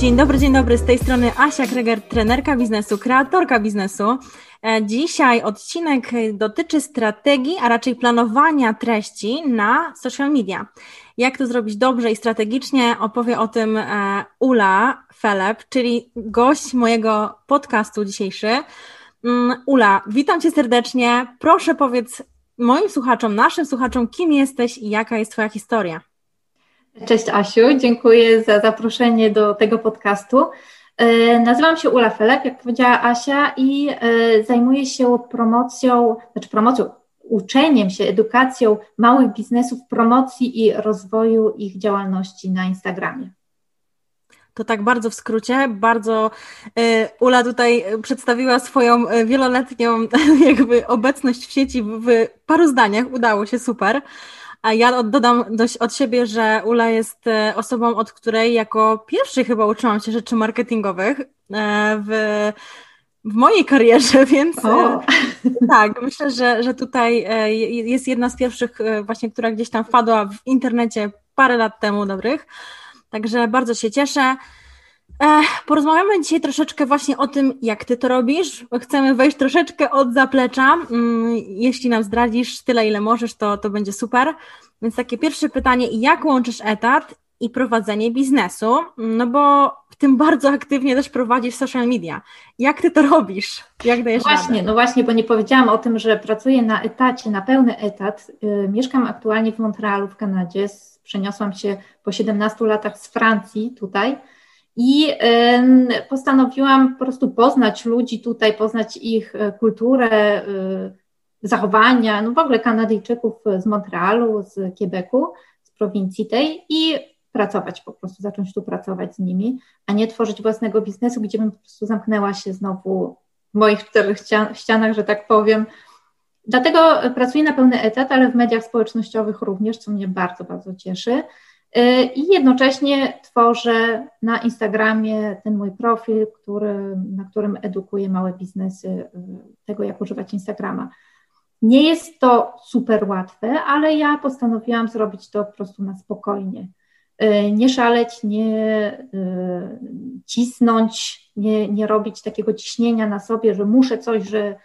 Dzień dobry, dzień dobry. Z tej strony Asia Kreger, trenerka biznesu, kreatorka biznesu. E, dzisiaj odcinek dotyczy strategii, a raczej planowania treści na social media. Jak to zrobić dobrze i strategicznie, opowie o tym e, Ula Felep, czyli gość mojego podcastu dzisiejszy. Mm, Ula, witam Cię serdecznie. Proszę powiedz moim słuchaczom, naszym słuchaczom, kim jesteś i jaka jest Twoja historia. Cześć Asiu, dziękuję za zaproszenie do tego podcastu. E, nazywam się Ula Felek, jak powiedziała Asia, i e, zajmuję się promocją, znaczy promocją, uczeniem się, edukacją małych biznesów, promocji i rozwoju ich działalności na Instagramie. To tak bardzo w skrócie, bardzo e, Ula tutaj przedstawiła swoją wieloletnią jakby obecność w sieci w paru zdaniach, udało się, super. A ja dodam dość od siebie, że Ula jest e, osobą, od której jako pierwszy chyba uczyłam się rzeczy marketingowych e, w, w mojej karierze, więc e, o. tak, myślę, że, że tutaj jest jedna z pierwszych właśnie, która gdzieś tam wpadła w internecie parę lat temu dobrych. Także bardzo się cieszę. Porozmawiamy dzisiaj troszeczkę właśnie o tym, jak ty to robisz. Chcemy wejść troszeczkę od zaplecza. Mm, jeśli nam zdradzisz tyle, ile możesz, to, to będzie super. Więc takie pierwsze pytanie, jak łączysz etat i prowadzenie biznesu? No bo w tym bardzo aktywnie też prowadzisz social media. Jak ty to robisz? Jak dajesz Właśnie, radę? no właśnie, bo nie powiedziałam o tym, że pracuję na etacie, na pełny etat. Yy, mieszkam aktualnie w Montrealu w Kanadzie. Przeniosłam się po 17 latach z Francji tutaj i postanowiłam po prostu poznać ludzi tutaj, poznać ich e, kulturę, y, zachowania, no w ogóle Kanadyjczyków z Montrealu, z Quebecu, z prowincji tej i pracować po prostu, zacząć tu pracować z nimi, a nie tworzyć własnego biznesu, gdzie bym po prostu zamknęła się znowu w moich czterech ścianach, że tak powiem. Dlatego pracuję na pełny etat, ale w mediach społecznościowych również, co mnie bardzo, bardzo cieszy. Y, I jednocześnie tworzę na Instagramie ten mój profil, który, na którym edukuję małe biznesy y, tego, jak używać Instagrama. Nie jest to super łatwe, ale ja postanowiłam zrobić to po prostu na spokojnie. Nie szaleć, nie cisnąć, nie, nie robić takiego ciśnienia na sobie, że muszę coś, że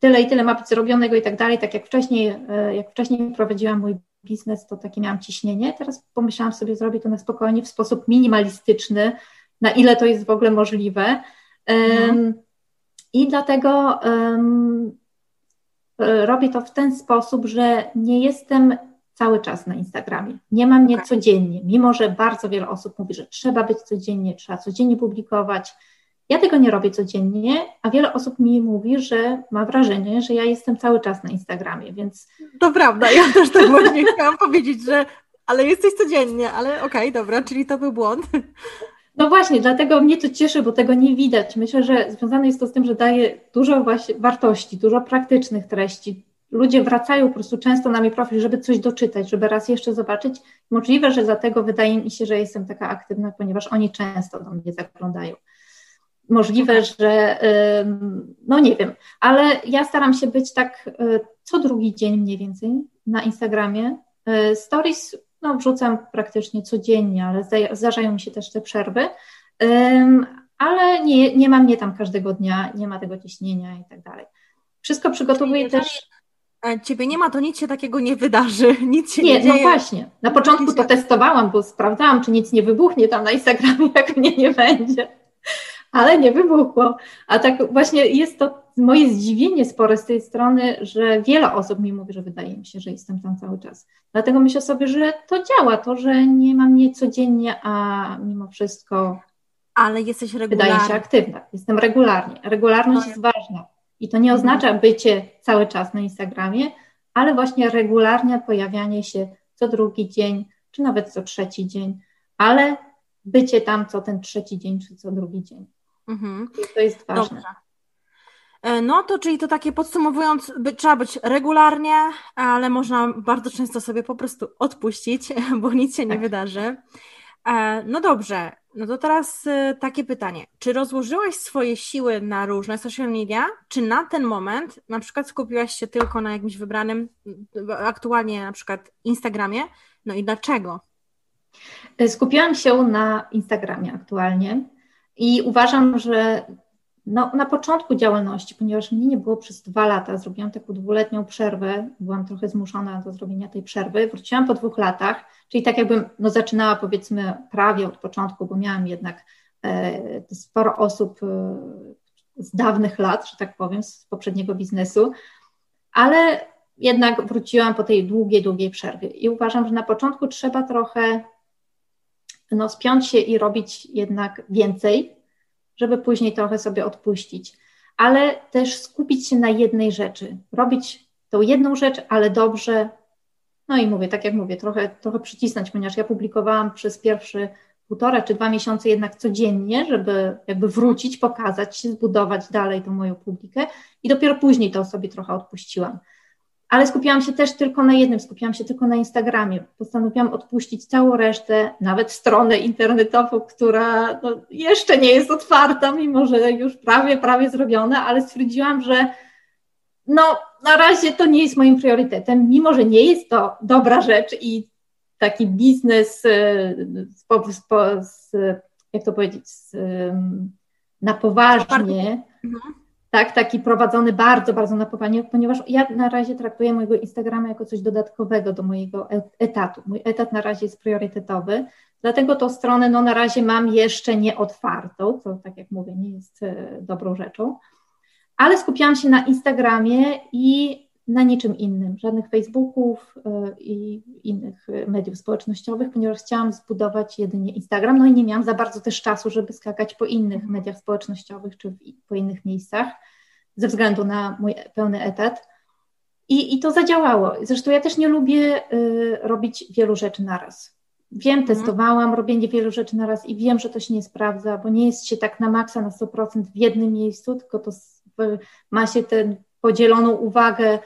tyle i tyle ma być zrobionego i tak dalej. Tak jak wcześniej, jak wcześniej prowadziłam mój biznes, to takie miałam ciśnienie. Teraz pomyślałam sobie, zrobię to na spokojnie, w sposób minimalistyczny, na ile to jest w ogóle możliwe. Mhm. I dlatego um, robię to w ten sposób, że nie jestem cały czas na Instagramie. Nie mam mnie okay. codziennie, mimo że bardzo wiele osób mówi, że trzeba być codziennie, trzeba codziennie publikować. Ja tego nie robię codziennie, a wiele osób mi mówi, że ma wrażenie, że ja jestem cały czas na Instagramie, więc. To prawda, ja też tak właśnie chciałam powiedzieć, że ale jesteś codziennie, ale okej, okay, dobra, czyli to był błąd. No właśnie, dlatego mnie to cieszy, bo tego nie widać. Myślę, że związane jest to z tym, że daje dużo właśnie wartości, dużo praktycznych treści. Ludzie wracają po prostu często na mój profil, żeby coś doczytać, żeby raz jeszcze zobaczyć. Możliwe, że dlatego wydaje mi się, że jestem taka aktywna, ponieważ oni często do mnie zaglądają możliwe, że no nie wiem, ale ja staram się być tak y, co drugi dzień mniej więcej na Instagramie. Y, stories no, wrzucam praktycznie codziennie, ale zdarzają mi się też te przerwy, ale nie, nie mam mnie tam każdego dnia, nie ma tego ciśnienia i tak dalej. Wszystko przygotowuję też. Ciebie nie ma, to nic się takiego nie wydarzy, nic się nie, nie no dzieje. No właśnie. Na początku to testowałam, bo sprawdzałam, czy nic nie wybuchnie tam na Instagramie, jak mnie nie będzie ale nie wybuchło. A tak właśnie jest to moje zdziwienie spore z tej strony, że wiele osób mi mówi, że wydaje mi się, że jestem tam cały czas. Dlatego myślę sobie, że to działa, to, że nie mam mnie codziennie, a mimo wszystko. Ale jesteś. Wydaje się aktywna. Jestem regularnie. Regularność no. jest ważna. I to nie oznacza bycie cały czas na Instagramie, ale właśnie regularnie pojawianie się co drugi dzień, czy nawet co trzeci dzień, ale bycie tam co ten trzeci dzień, czy co drugi dzień. Mhm. I to jest ważne. Dobrze. E, no to czyli to takie podsumowując, by, trzeba być regularnie, ale można bardzo często sobie po prostu odpuścić, bo nic się nie tak. wydarzy. E, no dobrze, no to teraz e, takie pytanie. Czy rozłożyłaś swoje siły na różne social media, czy na ten moment na przykład skupiłaś się tylko na jakimś wybranym, aktualnie na przykład Instagramie? No i dlaczego? Skupiłam się na Instagramie aktualnie i uważam, że no, na początku działalności, ponieważ mnie nie było przez dwa lata, zrobiłam taką dwuletnią przerwę, byłam trochę zmuszona do zrobienia tej przerwy, wróciłam po dwóch latach, czyli tak jakbym no, zaczynała powiedzmy prawie od początku, bo miałam jednak e, sporo osób e, z dawnych lat, że tak powiem, z poprzedniego biznesu, ale jednak wróciłam po tej długiej, długiej przerwie. I uważam, że na początku trzeba trochę no, spiąć się i robić jednak więcej, żeby później trochę sobie odpuścić, ale też skupić się na jednej rzeczy, robić tą jedną rzecz, ale dobrze. No i mówię, tak jak mówię, trochę, trochę przycisnąć, ponieważ ja publikowałam przez pierwszy półtora czy dwa miesiące jednak codziennie, żeby jakby wrócić, pokazać się, zbudować dalej tą moją publikę i dopiero później to sobie trochę odpuściłam ale skupiłam się też tylko na jednym, skupiłam się tylko na Instagramie. Postanowiłam odpuścić całą resztę, nawet stronę internetową, która no, jeszcze nie jest otwarta, mimo że już prawie, prawie zrobiona, ale stwierdziłam, że no, na razie to nie jest moim priorytetem, mimo że nie jest to dobra rzecz i taki biznes e, z, z, z jak to powiedzieć, na poważnie. Tak, taki prowadzony bardzo, bardzo na poważnie, ponieważ ja na razie traktuję mojego Instagrama jako coś dodatkowego do mojego e, etatu. Mój etat na razie jest priorytetowy, dlatego tą stronę no, na razie mam jeszcze nieotwartą, co tak jak mówię, nie jest e, dobrą rzeczą, ale skupiałam się na Instagramie i na niczym innym, żadnych Facebooków e, i innych mediów społecznościowych, ponieważ chciałam zbudować jedynie Instagram, no i nie miałam za bardzo też czasu, żeby skakać po innych mediach społecznościowych czy po innych miejscach, ze względu na mój pełny etat. I, i to zadziałało. Zresztą ja też nie lubię y, robić wielu rzeczy naraz. Wiem, mhm. testowałam robienie wielu rzeczy naraz i wiem, że to się nie sprawdza, bo nie jest się tak na maksa na 100% w jednym miejscu, tylko to ma się tę podzieloną uwagę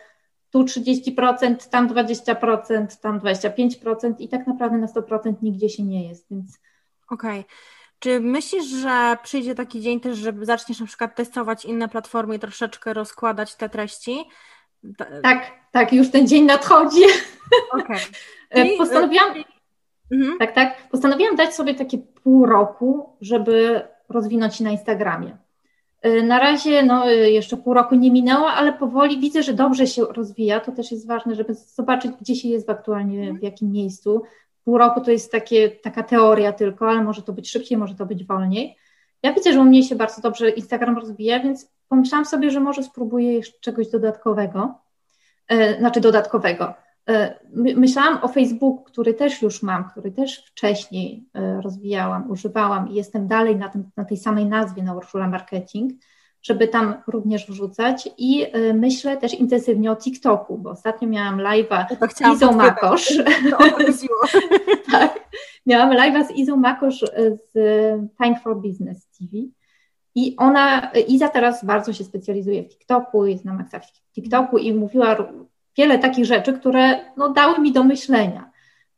tu 30%, tam 20%, tam 25% i tak naprawdę na 100% nigdzie się nie jest, więc... Okej. Okay. Czy myślisz, że przyjdzie taki dzień też, że zaczniesz na przykład testować inne platformy i troszeczkę rozkładać te treści? Tak, tak, już ten dzień nadchodzi. Okay. E, postanowiłam, mhm. tak, tak, postanowiłam dać sobie takie pół roku, żeby rozwinąć się na Instagramie. Y, na razie no, y, jeszcze pół roku nie minęło, ale powoli widzę, że dobrze się rozwija. To też jest ważne, żeby zobaczyć, gdzie się jest aktualnie, mhm. w jakim miejscu. Pół roku to jest takie, taka teoria tylko, ale może to być szybciej, może to być wolniej. Ja widzę, że u mnie się bardzo dobrze Instagram rozwija, więc pomyślałam sobie, że może spróbuję jeszcze czegoś dodatkowego. Yy, znaczy dodatkowego. E, myślałam o Facebooku, który też już mam, który też wcześniej e, rozwijałam, używałam i jestem dalej na, tym, na tej samej nazwie, na Urszula Marketing, żeby tam również wrzucać i e, myślę też intensywnie o TikToku, bo ostatnio miałam live'a z Izą Makosz. tak, miałam live'a z Izą Makosz z Time for Business TV. I ona, Iza teraz bardzo się specjalizuje w TikToku, jest na maksach w TikToku i mówiła wiele takich rzeczy, które no, dały mi do myślenia.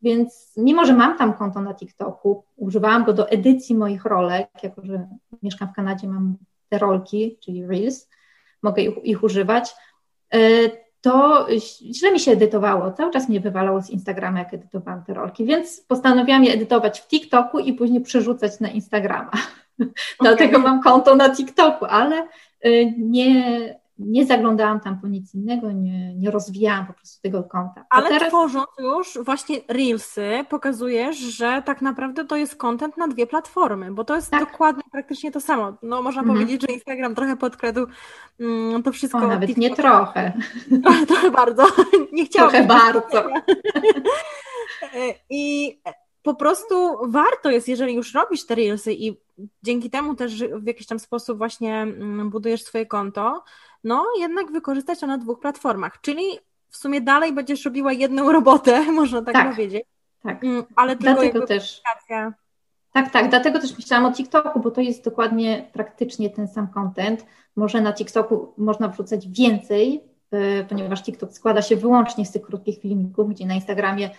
Więc mimo, że mam tam konto na TikToku, używałam go do edycji moich rolek, jako że mieszkam w Kanadzie, mam te rolki, czyli Reels, mogę ich, ich używać, e, to źle mi się edytowało. Cały czas mnie wywalało z Instagrama, jak edytowałam te rolki, więc postanowiłam je edytować w TikToku i później przerzucać na Instagrama. Okay. Dlatego mam konto na TikToku, ale e, nie, nie zaglądałam tam po nic innego, nie, nie rozwijałam po prostu tego konta. Ale teraz... tworząc już właśnie Reelsy, pokazujesz, że tak naprawdę to jest content na dwie platformy, bo to jest tak. dokładnie praktycznie to samo. No można mhm. powiedzieć, że Instagram trochę podkradł mm, to wszystko. O, nawet nie trochę. trochę bardzo. Nie chciałam. Trochę bardzo. I po prostu warto jest, jeżeli już robisz te Reelsy i dzięki temu też w jakiś tam sposób właśnie mm, budujesz swoje konto, no jednak wykorzystać to na dwóch platformach, czyli w sumie dalej będziesz robiła jedną robotę, można tak, tak powiedzieć. Tak, mm, ale tylko dlatego też. Tak, tak, dlatego też myślałam o TikToku, bo to jest dokładnie praktycznie ten sam content. Może na TikToku można wrzucać więcej, yy, ponieważ TikTok składa się wyłącznie z tych krótkich filmików, gdzie na Instagramie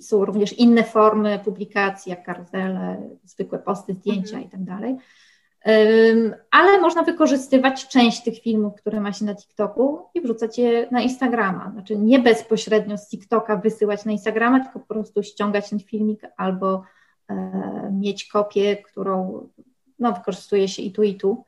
są również inne formy publikacji, jak karuzele, zwykłe posty, zdjęcia mhm. i tak dalej. Ale można wykorzystywać część tych filmów, które ma się na TikToku i wrzucać je na Instagrama. Znaczy nie bezpośrednio z TikToka wysyłać na Instagrama, tylko po prostu ściągać ten filmik albo e, mieć kopię, którą no, wykorzystuje się i tu, i tu.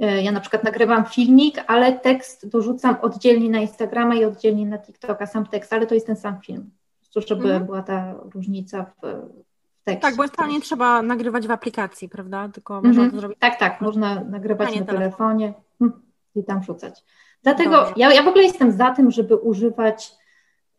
E, ja na przykład nagrywam filmik, ale tekst dorzucam oddzielnie na Instagrama i oddzielnie na TikToka, sam tekst, ale to jest ten sam film. Po prostu, żeby mhm. była ta różnica w, tekście. Tak, bo jest nie trzeba nagrywać w aplikacji, prawda? Tylko można to zrobić. Tak, tak, można nagrywać na telefonie hm, i tam wrzucać. Dlatego ja, ja w ogóle jestem za tym, żeby używać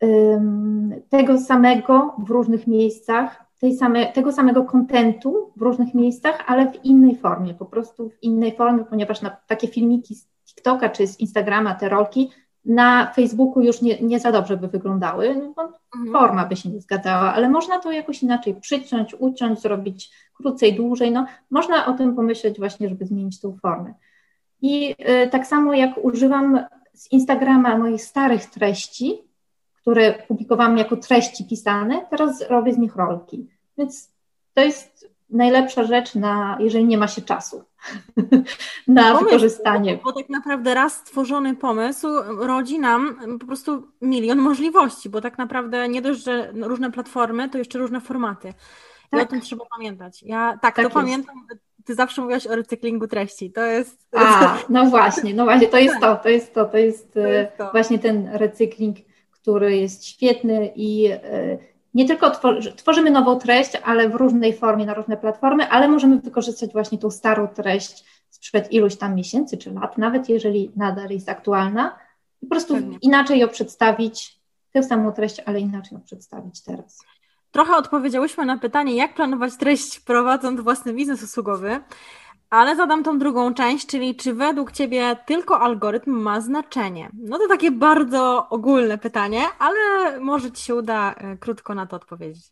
um, tego samego w różnych miejscach, tej same, tego samego kontentu w różnych miejscach, ale w innej formie, po prostu w innej formie, ponieważ na takie filmiki z TikToka czy z Instagrama, te rolki, na Facebooku już nie, nie za dobrze by wyglądały, no bo mhm. forma by się nie zgadzała, ale można to jakoś inaczej przyciąć, uciąć, zrobić krócej, dłużej. No, można o tym pomyśleć właśnie, żeby zmienić tą formę. I y, tak samo jak używam z Instagrama moich starych treści, które publikowałam jako treści pisane, teraz robię z nich rolki. Więc to jest najlepsza rzecz, na, jeżeli nie ma się czasu na pomysł, wykorzystanie. Bo, tak naprawdę raz stworzony pomysł rodzi nam po prostu milion możliwości, bo tak naprawdę nie dość, że różne platformy, to jeszcze różne formaty. Tak. I o tak. tym trzeba pamiętać. Ja tak, tak to jest. pamiętam. Ty zawsze mówiłaś o recyklingu treści. To jest. A, no właśnie, no właśnie, to jest to, to jest to, to jest, to jest to. właśnie ten recykling który jest świetny i e, nie tylko tworzymy nową treść, ale w różnej formie, na różne platformy, ale możemy wykorzystać właśnie tą starą treść sprzed iluś tam miesięcy czy lat, nawet jeżeli nadal jest aktualna, i po prostu Pewnie. inaczej ją przedstawić, tę samą treść, ale inaczej ją przedstawić teraz. Trochę odpowiedziałyśmy na pytanie, jak planować treść prowadząc własny biznes usługowy. Ale zadam tą drugą część, czyli czy według Ciebie tylko algorytm ma znaczenie? No to takie bardzo ogólne pytanie, ale może Ci się uda e, krótko na to odpowiedzieć.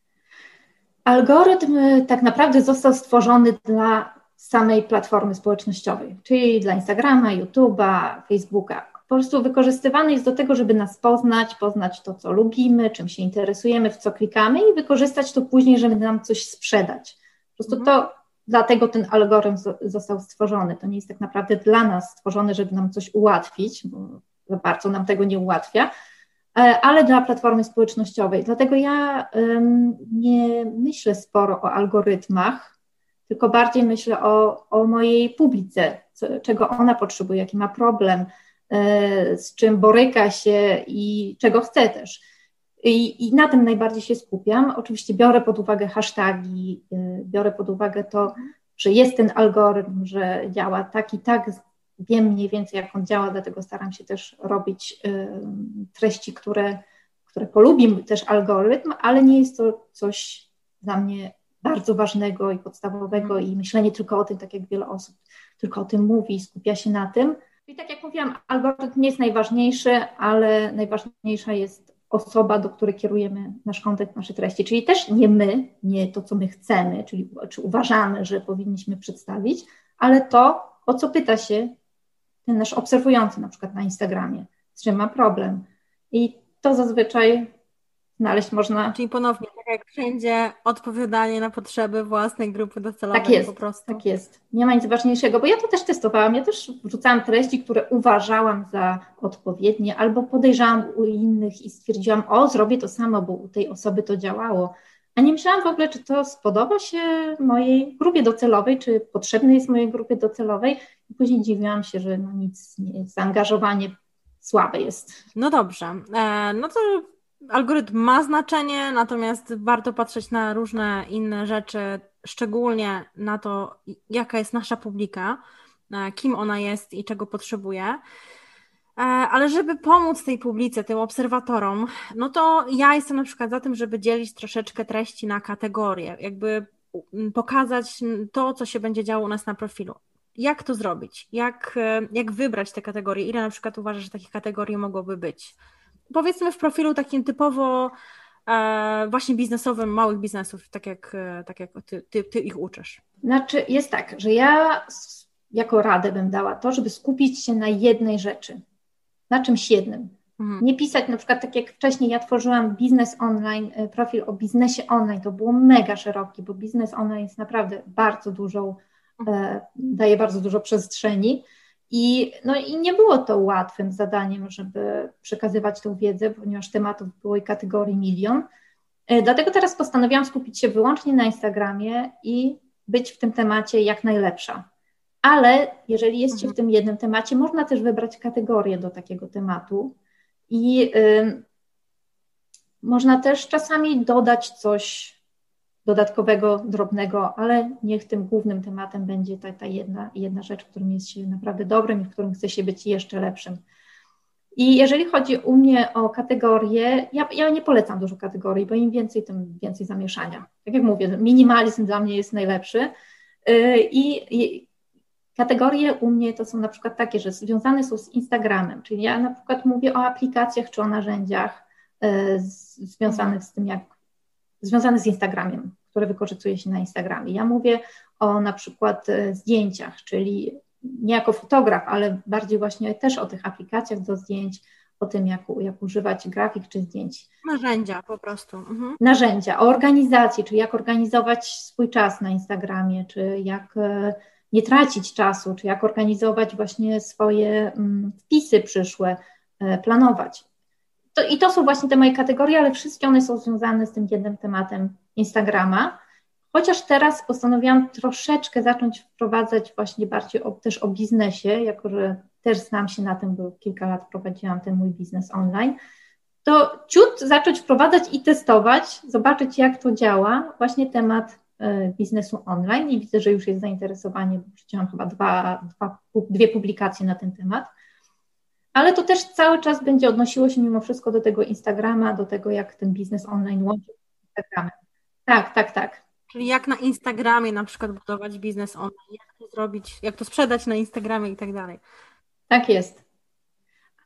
Algorytm e, tak naprawdę został stworzony dla samej platformy społecznościowej, czyli dla Instagrama, YouTube'a, Facebooka. Po prostu wykorzystywany jest do tego, żeby nas poznać, poznać to, co lubimy, czym się interesujemy, w co klikamy i wykorzystać to później, żeby nam coś sprzedać. Po prostu mhm. to dlatego ten algorytm został stworzony. To nie jest tak naprawdę dla nas stworzony, żeby nam coś ułatwić, bo za bardzo nam tego nie ułatwia, e, ale dla platformy społecznościowej. Dlatego ja nie myślę sporo o algorytmach, tylko bardziej myślę o, o mojej publice, co, czego ona potrzebuje, jaki ma problem, e, z czym boryka się i czego chce też. I, I, na tym najbardziej się skupiam. Oczywiście biorę pod uwagę hasztagi, y, biorę pod uwagę to, że jest ten algorytm, że działa tak i tak. Wiem mniej więcej, jak on działa, dlatego staram się też robić y, treści, które, które polubi też algorytm, ale nie jest to coś dla mnie bardzo ważnego i podstawowego i myślenie tylko o tym, tak jak wiele osób tylko o tym mówi i skupia się na tym. I tak jak mówiłam, algorytm nie jest najważniejszy, ale najważniejsza jest osoba, do której kierujemy nasz kontent, nasze treści. Czyli też nie my, nie to, co my chcemy, czyli czy uważamy, że powinniśmy przedstawić, ale to, o co pyta się ten nasz obserwujący, na przykład na Instagramie, z czym ma problem. I to zazwyczaj znaleźć można. Czyli ponownie, tak jak wszędzie, odpowiadanie na potrzeby własnej grupy docelowej tak jest, po prostu. Tak jest. Nie ma nic ważniejszego, bo ja to też testowałam. Ja też wrzucałam treści, które uważałam za odpowiednie, albo podejrzałam u innych i stwierdziłam, o, zrobię to samo, bo u tej osoby to działało. A nie myślałam w ogóle, czy to spodoba się mojej grupie docelowej, czy potrzebne jest mojej grupie docelowej. I później dziwiłam się, że no nic nie jest, zaangażowanie słabe jest. No dobrze. E, no to algorytm ma znaczenie, natomiast warto patrzeć na różne inne rzeczy, szczególnie na to, jaka jest nasza publika, e, kim ona jest i czego potrzebuje. E, ale żeby pomóc tej publice, tym obserwatorom, no to ja jestem na przykład za tym, żeby dzielić troszeczkę treści na kategorie, jakby pokazać to, co się będzie działo u nas na profilu. Jak to zrobić? Jak, e, jak wybrać te kategorie? Ile na przykład uważasz, że takich kategorii mogłoby być? Powiedzmy w profilu takim typowo e, właśnie biznesowym, małych biznesów, tak jak, e, tak jak ty, ty, ty ich uczysz? Znaczy jest tak, że ja jako radę bym dała to, żeby skupić się na jednej rzeczy, na czymś jednym. Mhm. Nie pisać na przykład tak jak wcześniej ja tworzyłam biznes online, e, profil o biznesie online, to było mega szeroki, bo biznes online jest naprawdę bardzo dużą, e, daje bardzo dużo przestrzeni. I, no, I nie było to łatwym zadaniem, żeby przekazywać tę wiedzę, ponieważ tematów było i kategorii milion. E, dlatego teraz postanowiłam skupić się wyłącznie na Instagramie i być w tym temacie jak najlepsza. Ale jeżeli jest się w mhm. tym jednym temacie, można też wybrać kategorię do takiego tematu i y, można też czasami dodać coś dodatkowego, drobnego, ale niech tym głównym tematem będzie ta, ta jedna, jedna rzecz, w którym jest się naprawdę dobrym i w którym chce się być jeszcze lepszym. I jeżeli chodzi u mnie o kategorie, ja, ja nie polecam dużo kategorii, bo im więcej, tym więcej zamieszania. Tak jak mówię, minimalizm dla mnie jest najlepszy. Y, I, kategorie u mnie to są na przykład takie, że związane są z Instagramem, czyli ja na przykład mówię o aplikacjach czy o narzędziach y, związanych z tym, jak związanych z Instagramem, które wykorzystuje się na Instagramie. Ja mówię o na przykład y, zdjęciach, czyli nie jako fotograf, ale bardziej właśnie też o tych aplikacjach do zdjęć, o tym, jak, jak używać grafik czy zdjęć. Narzędzia po prostu. Mhm. Narzędzia, o organizacji, czyli jak organizować swój czas na Instagramie, czy jak e, nie tracić czasu, czy jak organizować właśnie swoje mm, wpisy przyszłe, e, planować. To, I to są właśnie te moje kategorie, ale wszystkie one są związane z tym jednym tematem Instagrama. Chociaż teraz postanowiłam troszeczkę zacząć wprowadzać właśnie bardziej o, też o biznesie, jako że też znam się na tym, bo kilka lat prowadziłam ten mój biznes online, to ciut zacząć wprowadzać i testować, zobaczyć jak to działa, właśnie temat e, biznesu online i widzę, że już jest zainteresowanie, bo przeciąłam chyba dwa, dwa, dwie publikacje na ten temat. Ale to też cały czas będzie odnosiło się mimo wszystko do tego Instagrama, do tego, jak ten biznes online łączy z Instagramem. Tak, tak, tak. Czyli jak na Instagramie na przykład budować biznes online, jak to zrobić, jak to sprzedać na Instagramie i tak dalej. Tak jest.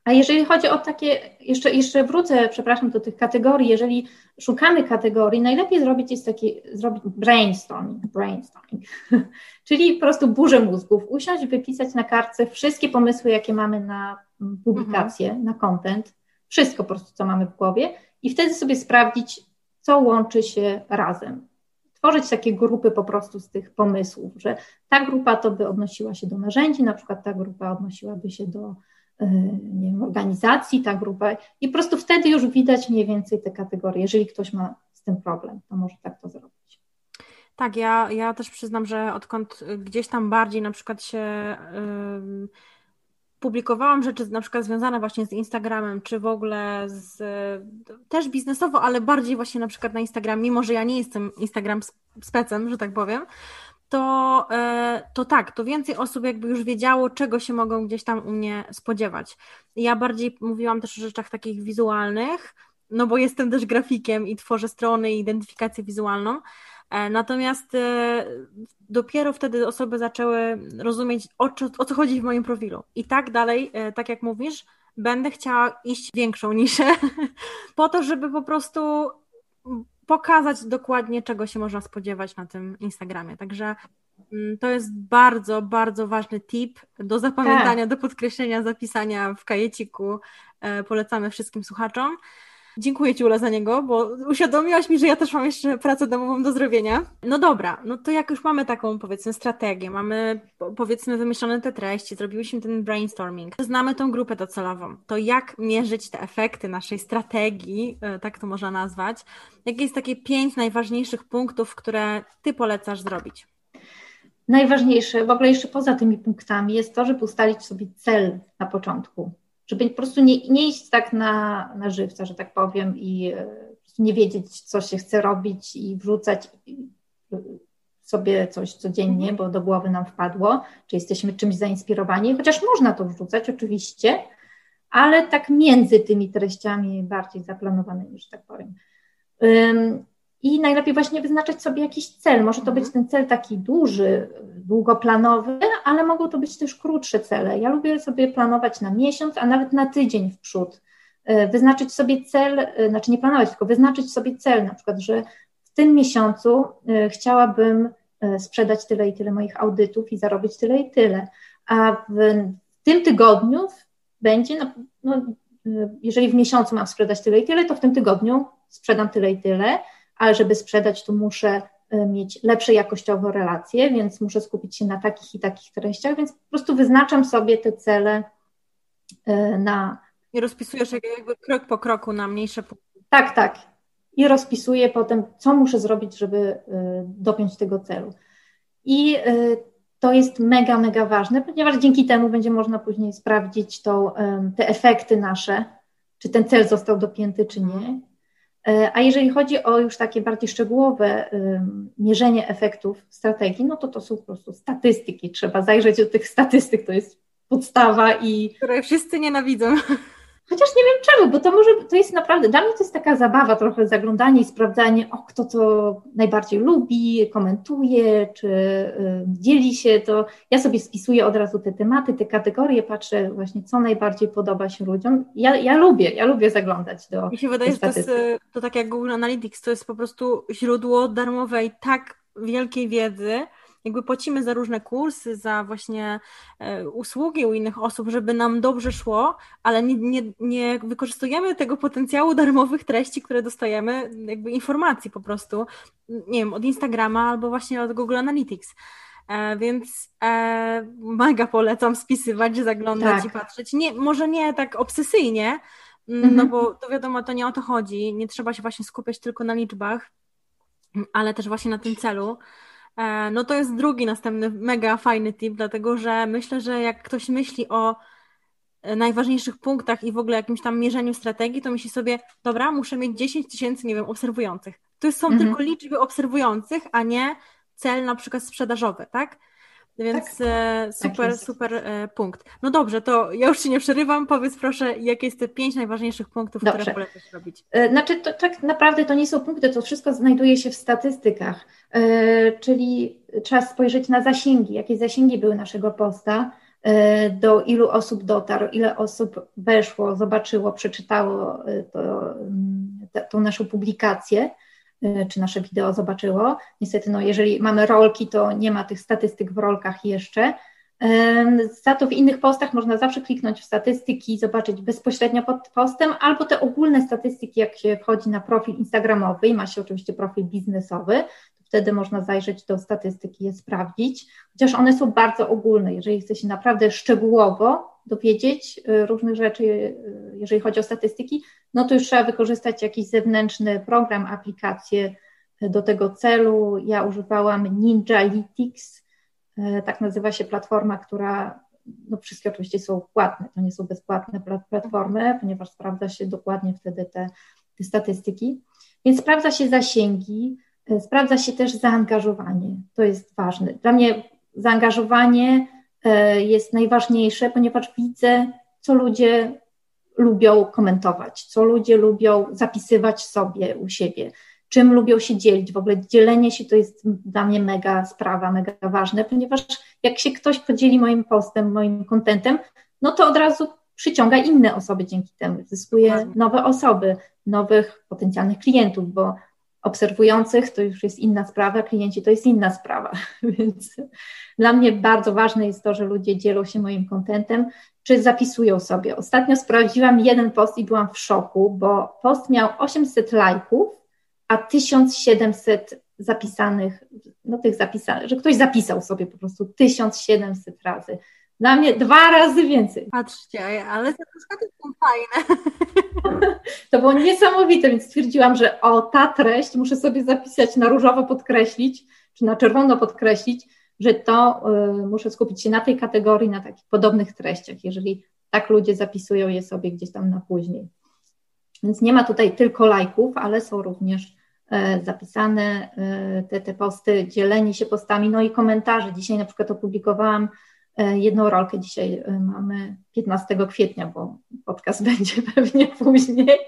A jeżeli chodzi o takie, jeszcze, jeszcze wrócę, przepraszam, do tych kategorii, jeżeli szukamy kategorii, najlepiej zrobić jest taki, zrobić brainstorming, brainstorming, czyli po prostu burzę mózgów, usiąść, wypisać na kartce wszystkie pomysły, jakie mamy na publikację, mhm. na content, wszystko po prostu, co mamy w głowie i wtedy sobie sprawdzić, co łączy się razem tworzyć takie grupy po prostu z tych pomysłów, że ta grupa to by odnosiła się do narzędzi, na przykład ta grupa odnosiłaby się do e, nie wiem, organizacji, ta grupa i po prostu wtedy już widać mniej więcej te kategorie. Jeżeli ktoś ma z tym problem, to może tak to zrobić. Tak, ja, ja też przyznam, że odkąd gdzieś tam bardziej na przykład się yy, publikowałam rzeczy na przykład związane właśnie z Instagramem, czy w ogóle z, też biznesowo, ale bardziej właśnie na przykład na Instagram, mimo że ja nie jestem Instagram specem, że tak powiem, to, e, to tak, to więcej osób jakby już wiedziało, czego się mogą gdzieś tam u mnie spodziewać. Ja bardziej mówiłam też o rzeczach takich wizualnych, no bo jestem też grafikiem i tworzę strony i identyfikację wizualną, natomiast e, dopiero wtedy osoby zaczęły rozumieć, o co, o co chodzi w moim profilu. I tak dalej, e, tak jak mówisz, będę chciała iść większą niszę, po to, żeby po prostu pokazać dokładnie, czego się można spodziewać na tym Instagramie. Także mm, to jest bardzo, bardzo ważny tip do zapamiętania, tak. do podkreślenia, zapisania w kajeciku. Polecamy wszystkim słuchaczom. Dziękuję Ci Ula za niego, bo uświadomiłaś mi, że ja też mam jeszcze pracę domową do zrobienia. No dobra, no to jak już mamy taką powiedzmy strategię, mamy powiedzmy wymyślone te treści, zrobiłyśmy ten brainstorming, znamy tą grupę docelową, to jak mierzyć te efekty naszej strategii, e, tak to można nazwać? Jakie jest takie pięć najważniejszych punktów, które Ty polecasz zrobić? Najważniejsze, w ogóle jeszcze poza tymi punktami, jest to, żeby ustalić sobie cel na początku żeby po prostu nie, nie iść tak na, na żywca, że tak powiem, i e, nie wiedzieć, co się chce robić i wrzucać sobie coś codziennie, mhm. bo do głowy nam wpadło, czy jesteśmy czymś zainspirowani, chociaż można to wrzucać oczywiście, ale tak między tymi treściami bardziej zaplanowanymi, że tak powiem. I najlepiej właśnie wyznaczać sobie jakiś cel. Może to być mhm. ten cel taki duży, długoplanowy, ale mogą to być też krótsze cele. Ja lubię sobie planować na miesiąc, a nawet na tydzień w przód. E, wyznaczyć sobie cel, e, znaczy nie planować, tylko wyznaczyć sobie cel, na przykład, że w tym miesiącu e, chciałabym sprzedać tyle i tyle moich audytów i zarobić tyle i tyle, a w tym tygodniu będzie no, no jeżeli w miesiącu mam sprzedać tyle i tyle, to w tym tygodniu sprzedam tyle i tyle, ale żeby sprzedać, to muszę mieć lepsze jakościowo relacje, więc muszę skupić się na takich i takich treściach, więc po prostu wyznaczam sobie te cele na. I rozpisujesz jakby krok po kroku na mniejsze punkty. Tak, tak. I rozpisuję potem, co muszę zrobić, żeby dopiąć tego celu. I to jest mega, mega ważne, ponieważ dzięki temu będzie można później sprawdzić to, te efekty nasze, czy ten cel został dopięty, czy nie. E, a jeżeli chodzi o już takie bardziej szczegółowe mierzenie efektów strategii, no to to są po prostu statystyki. Trzeba zajrzeć do tych statystyk, to jest podstawa i. Które wszyscy nienawidzą. Chociaż nie wiem czemu, bo to może, to jest naprawdę, dla mnie to jest taka zabawa, trochę zaglądanie i sprawdzanie, o kto to najbardziej lubi, komentuje, czy y, dzieli się, to ja sobie spisuję od razu te tematy, te kategorie, patrzę właśnie, co najbardziej podoba się ludziom. Ja, ja lubię, ja lubię zaglądać do Mi się wydaje, że to, jest, to tak jak Google Analytics, to jest po prostu źródło darmowej tak wielkiej wiedzy, jakby płacimy za różne kursy, za właśnie e, usługi u innych osób, żeby nam dobrze szło, ale nie, nie, nie wykorzystujemy tego potencjału darmowych treści, które dostajemy, jakby informacji po prostu, nie wiem, od Instagrama albo właśnie od Google Analytics. E, więc e, mega polecam spisywać, zaglądać tak. i patrzeć. Nie, może nie tak obsesyjnie, mm, mhm. no bo to wiadomo, to nie o to chodzi. Nie trzeba się właśnie skupiać tylko na liczbach, ale też właśnie na tym celu. E, no to jest drugi następny mega fajny tip, dlatego że myślę, że jak ktoś myśli o e, najważniejszych punktach i w ogóle jakimś tam mierzeniu strategii, to myśli sobie, dobra, muszę mieć 10 tysięcy, nie wiem, obserwujących. To są mhm. tylko liczby obserwujących, a nie cel na przykład sprzedażowy, tak? Więc tak, e, super, tak super e, punkt. No dobrze, to ja już Ci nie przerywam. Powiedz proszę, jakie jest te pięć najważniejszych punktów, dobrze. które polecasz robić? E, znaczy, to, tak naprawdę to nie są punkty, to wszystko znajduje się w statystykach, czyli trzeba spojrzeć na zasięgi, jakie zasięgi były naszego posta, do ilu osób dotarł, ile osób weszło, zobaczyło, przeczytało to, tą naszą publikację czy nasze wideo zobaczyło. Niestety, no, jeżeli mamy rolki, to nie ma tych statystyk w rolkach jeszcze. Za to w innych postach można zawsze kliknąć w statystyki, zobaczyć bezpośrednio pod postem, albo te ogólne statystyki, jak się wchodzi na profil Instagramowy i ma się oczywiście profil biznesowy, wtedy można zajrzeć do statystyki i je sprawdzić, chociaż one są bardzo ogólne. Jeżeli chce się naprawdę szczegółowo dowiedzieć y, różnych rzeczy, y, jeżeli chodzi o statystyki, no to już trzeba wykorzystać jakiś zewnętrzny program, aplikację do tego celu. Ja używałam Ninjalytics, e, tak nazywa się platforma, która, no wszystkie oczywiście są płatne, to nie są bezpłatne platformy, ponieważ sprawdza się dokładnie wtedy te, te statystyki. Więc sprawdza się zasięgi, sprawdza się też zaangażowanie, to jest ważne. Dla mnie zaangażowanie jest najważniejsze, ponieważ widzę, co ludzie lubią komentować, co ludzie lubią zapisywać sobie u siebie, czym lubią się dzielić. W ogóle dzielenie się to jest dla mnie mega sprawa, mega ważne, ponieważ jak się ktoś podzieli moim postem, moim kontentem, no to od razu przyciąga inne osoby dzięki temu, zyskuje nowe osoby, nowych potencjalnych klientów, bo obserwujących to już jest inna sprawa, klienci to jest inna sprawa. Więc dla mnie bardzo ważne jest to, że ludzie dzielą się moim kontentem, czy zapisują sobie. Ostatnio sprawdziłam jeden post i byłam w szoku, bo post miał 800 lajków, a 1700 zapisanych, no tych zapisanych, że ktoś zapisał sobie po prostu 1700 razy. Dla mnie dwa razy więcej. Patrzcie, ale te przykłady są fajne. To było niesamowite, więc stwierdziłam, że o, ta treść muszę sobie zapisać na różowo podkreślić, czy na czerwono podkreślić, że to y, muszę skupić się na tej kategorii, na takich podobnych treściach, jeżeli tak ludzie zapisują je sobie gdzieś tam na później. Więc nie ma tutaj tylko lajków, ale są również y, zapisane y, te, te posty, dzielenie się postami, no i komentarze. Dzisiaj na przykład opublikowałam jedną rolkę, dzisiaj mamy 15 kwietnia, bo podcast będzie pewnie później,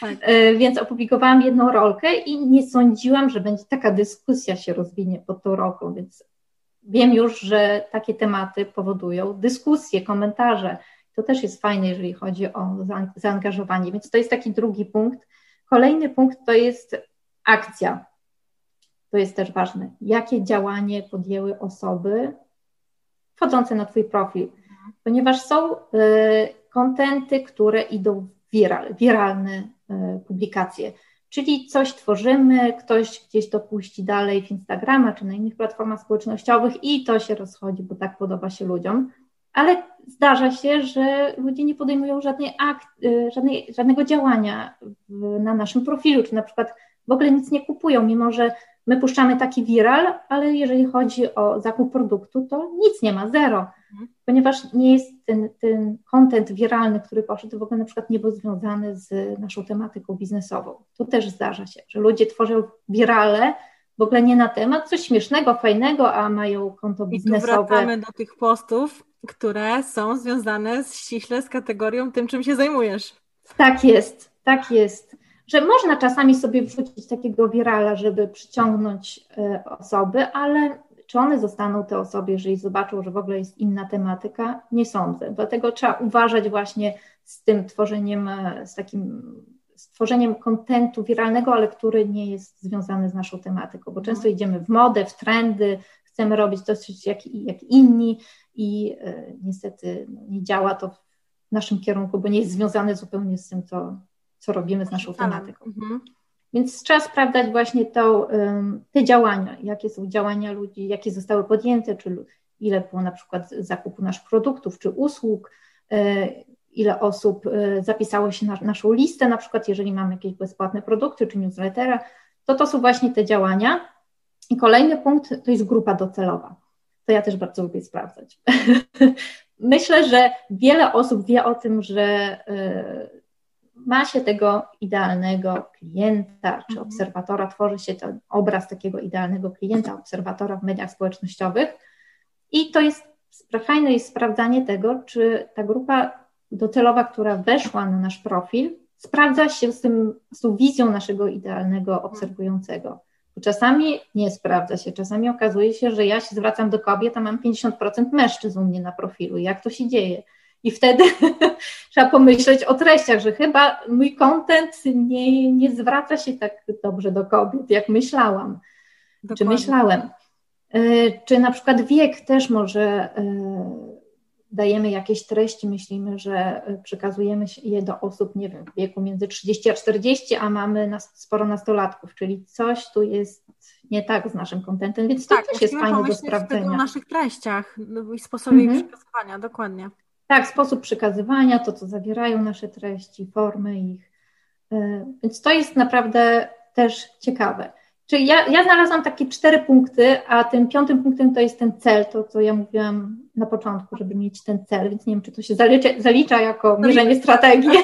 tak. więc opublikowałam jedną rolkę i nie sądziłam, że będzie taka dyskusja się rozwinie pod tą rolką, więc wiem już, że takie tematy powodują dyskusje, komentarze. To też jest fajne, jeżeli chodzi o zaangażowanie, więc to jest taki drugi punkt. Kolejny punkt to jest akcja. To jest też ważne. Jakie działanie podjęły osoby wchodzące na Twój profil? Ponieważ są y, kontenty, które idą viral, wiralne publikacje. Czyli coś tworzymy, ktoś gdzieś to puści dalej w Instagrama czy na innych platformach społecznościowych i to się rozchodzi, bo tak podoba się ludziom. Ale zdarza się, że ludzie nie podejmują żadnej akt, żadnej, żadnego działania na naszym profilu, czy na przykład w ogóle nic nie kupują, mimo że my puszczamy taki viral, ale jeżeli chodzi o zakup produktu, to nic nie ma, zero, mhm. ponieważ nie jest ten, ten content wiralny, który poszedł, w ogóle na przykład nie był związany z naszą tematyką biznesową. To też zdarza się, że ludzie tworzą wirale, w ogóle nie na temat, coś śmiesznego, fajnego, a mają konto biznesowe. I tu wracamy do tych postów, które są związane ściśle z kategorią tym, czym się zajmujesz. Tak jest, tak jest że można czasami sobie wrzucić takiego wirala, żeby przyciągnąć e, osoby, ale czy one zostaną te osoby, jeżeli zobaczą, że w ogóle jest inna tematyka? Nie sądzę. Dlatego trzeba uważać właśnie z tym tworzeniem, e, z takim stworzeniem kontentu wiralnego, ale który nie jest związany z naszą tematyką, bo często mhm. idziemy w modę, w trendy, chcemy robić coś jak, jak inni i y, niestety no, nie działa to w naszym kierunku, bo nie jest związane zupełnie z tym, co, co robimy z naszą tematyką. Mhm. Więc trzeba sprawdzać właśnie to, te działania, jakie są działania ludzi, jakie zostały podjęte, czy ile było na przykład zakupu naszych produktów czy usług, e, ile osób e, zapisało się na naszą listę, na przykład jeżeli mamy jakieś bezpłatne produkty czy newslettera, to to są właśnie te działania. I kolejny punkt to jest grupa docelowa. To ja też bardzo lubię sprawdzać. Myślę, że wiele osób wie o tym, że e, ma się tego idealnego klienta czy mhm. obserwatora, tworzy się ten obraz takiego idealnego klienta, obserwatora w mediach społecznościowych. I to jest fajne jest sprawdzanie tego, czy ta grupa docelowa, która weszła na nasz profil, sprawdza się z, tym, z tą wizją naszego idealnego mhm. obserwującego. Bo czasami nie sprawdza się, czasami okazuje się, że ja się zwracam do kobiet, a mam 50% mężczyzn u mnie na profilu. Jak to się dzieje? I wtedy trzeba pomyśleć o treściach, że chyba mój kontent nie, nie zwraca się tak dobrze do kobiet, jak myślałam, Dokładnie. czy myślałem. E, czy na przykład wiek też może e, dajemy jakieś treści, myślimy, że przekazujemy je do osób, nie wiem, w wieku między 30 a 40, a mamy nas, sporo nastolatków, czyli coś tu jest nie tak z naszym kontentem, więc to tak, też jest fajne do sprawdzenia. o naszych treściach no i sposobie mhm. przekazywania, dokładnie. Tak, sposób przekazywania, to co zawierają nasze treści, formy ich. E, więc to jest naprawdę też ciekawe. Czyli ja, ja znalazłam takie cztery punkty, a tym piątym punktem to jest ten cel, to co ja mówiłam na początku, żeby mieć ten cel, więc nie wiem, czy to się zalicza, zalicza jako mierzenie strategii,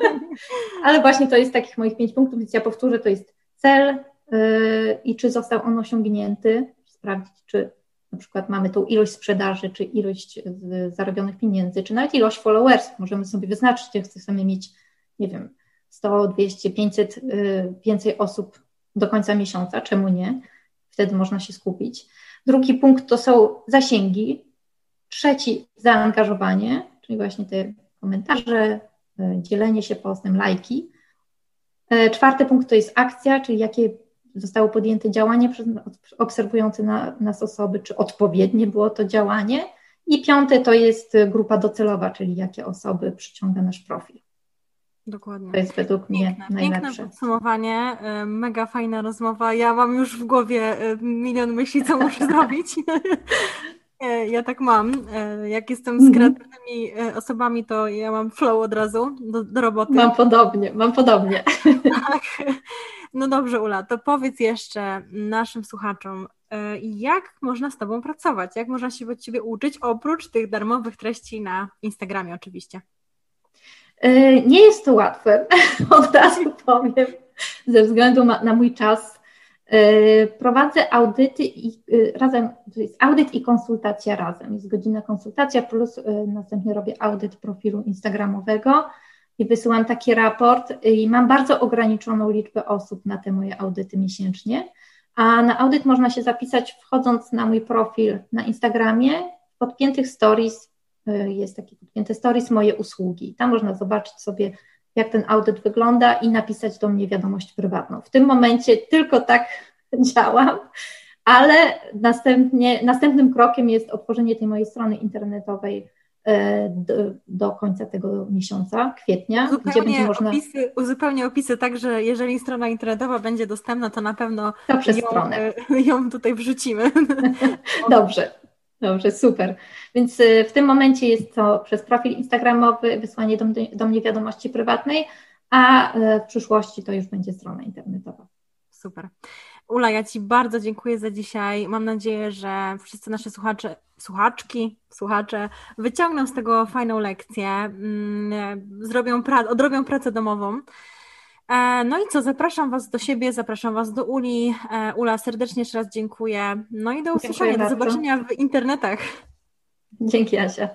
ale właśnie to jest takich moich pięć punktów, więc ja powtórzę, to jest cel yy, i czy został on osiągnięty, sprawdzić, czy na przykład mamy tą ilość sprzedaży, czy ilość zarobionych pieniędzy, czy nawet ilość followers. Możemy sobie wyznaczyć, że chcemy mieć, nie wiem, 100, 200, 500 więcej osób do końca miesiąca, czemu nie? Wtedy można się skupić. Drugi punkt to są zasięgi. Trzeci zaangażowanie, czyli właśnie te komentarze, y, dzielenie się postem, lajki. Y, czwarty punkt to jest akcja, czyli jakie zostało podjęte działanie przez obserwujące na, nas osoby, czy odpowiednie było to działanie. I piąte to jest grupa docelowa, czyli jakie osoby przyciąga nasz profil. Dokładnie. To jest według mnie Piękne, najlepsze. Piękne podsumowanie, y, mega fajna rozmowa. Ja mam już w głowie y, milion myśli, co muszę zrobić. E, ja tak mam. Jak jestem z mhm. kreatywnymi osobami, to ja mam flow od razu do, do roboty. Mam podobnie, mam podobnie. Tak. No dobrze, Ula, to powiedz jeszcze naszym słuchaczom, jak można z Tobą pracować? Jak można się od Ciebie uczyć, oprócz tych darmowych treści na Instagramie oczywiście? Nie jest to łatwe, od razu powiem, ze względu na mój czas E, prowadzę audyty i razem, to jest audyt i konsultacja razem. Jest godzina konsultacja, plus następnie robię audyt profilu Instagramowego i wysyłam taki raport i mam bardzo ograniczoną liczbę osób na te moje audyty miesięcznie. A na audyt można się zapisać wchodząc na mój profil na Instagramie. W podpiętych stories jest taki podpięty stories moje usługi. Tam można zobaczyć sobie jak ten audyt wygląda i napisać do mnie wiadomość prywatną. W tym momencie tylko tak działam, ale następnie, następnym krokiem jest otworzenie tej mojej strony internetowej do, do, końca tego miesiąca, kwietnia, uzupełnię gdzie będzie można... Opisy, uzupełnię opisy tak, że jeżeli strona internetowa będzie dostępna, to na pewno to przez ją, stronę. ją tutaj wrzucimy. Dobrze, dobrze, super. Więc w tym momencie jest to przez profil instagramowy, wysłanie do, do mnie wiadomości prywatnej, a w przyszłości to już będzie strona internetowa. Super. Ula, ja Ci bardzo dziękuję za dzisiaj. Mam nadzieję, że wszyscy nasze słuchacze, słuchaczki, słuchacze wyciągną z tego fajną lekcję, mm, zrobią pra- odrobią pracę domową. E, no i co, zapraszam Was do siebie, zapraszam Was do Uli. E, Ula, serdecznie jeszcze raz dziękuję. No i do usłyszenia, do zobaczenia w internetach. Dzięki, Asia.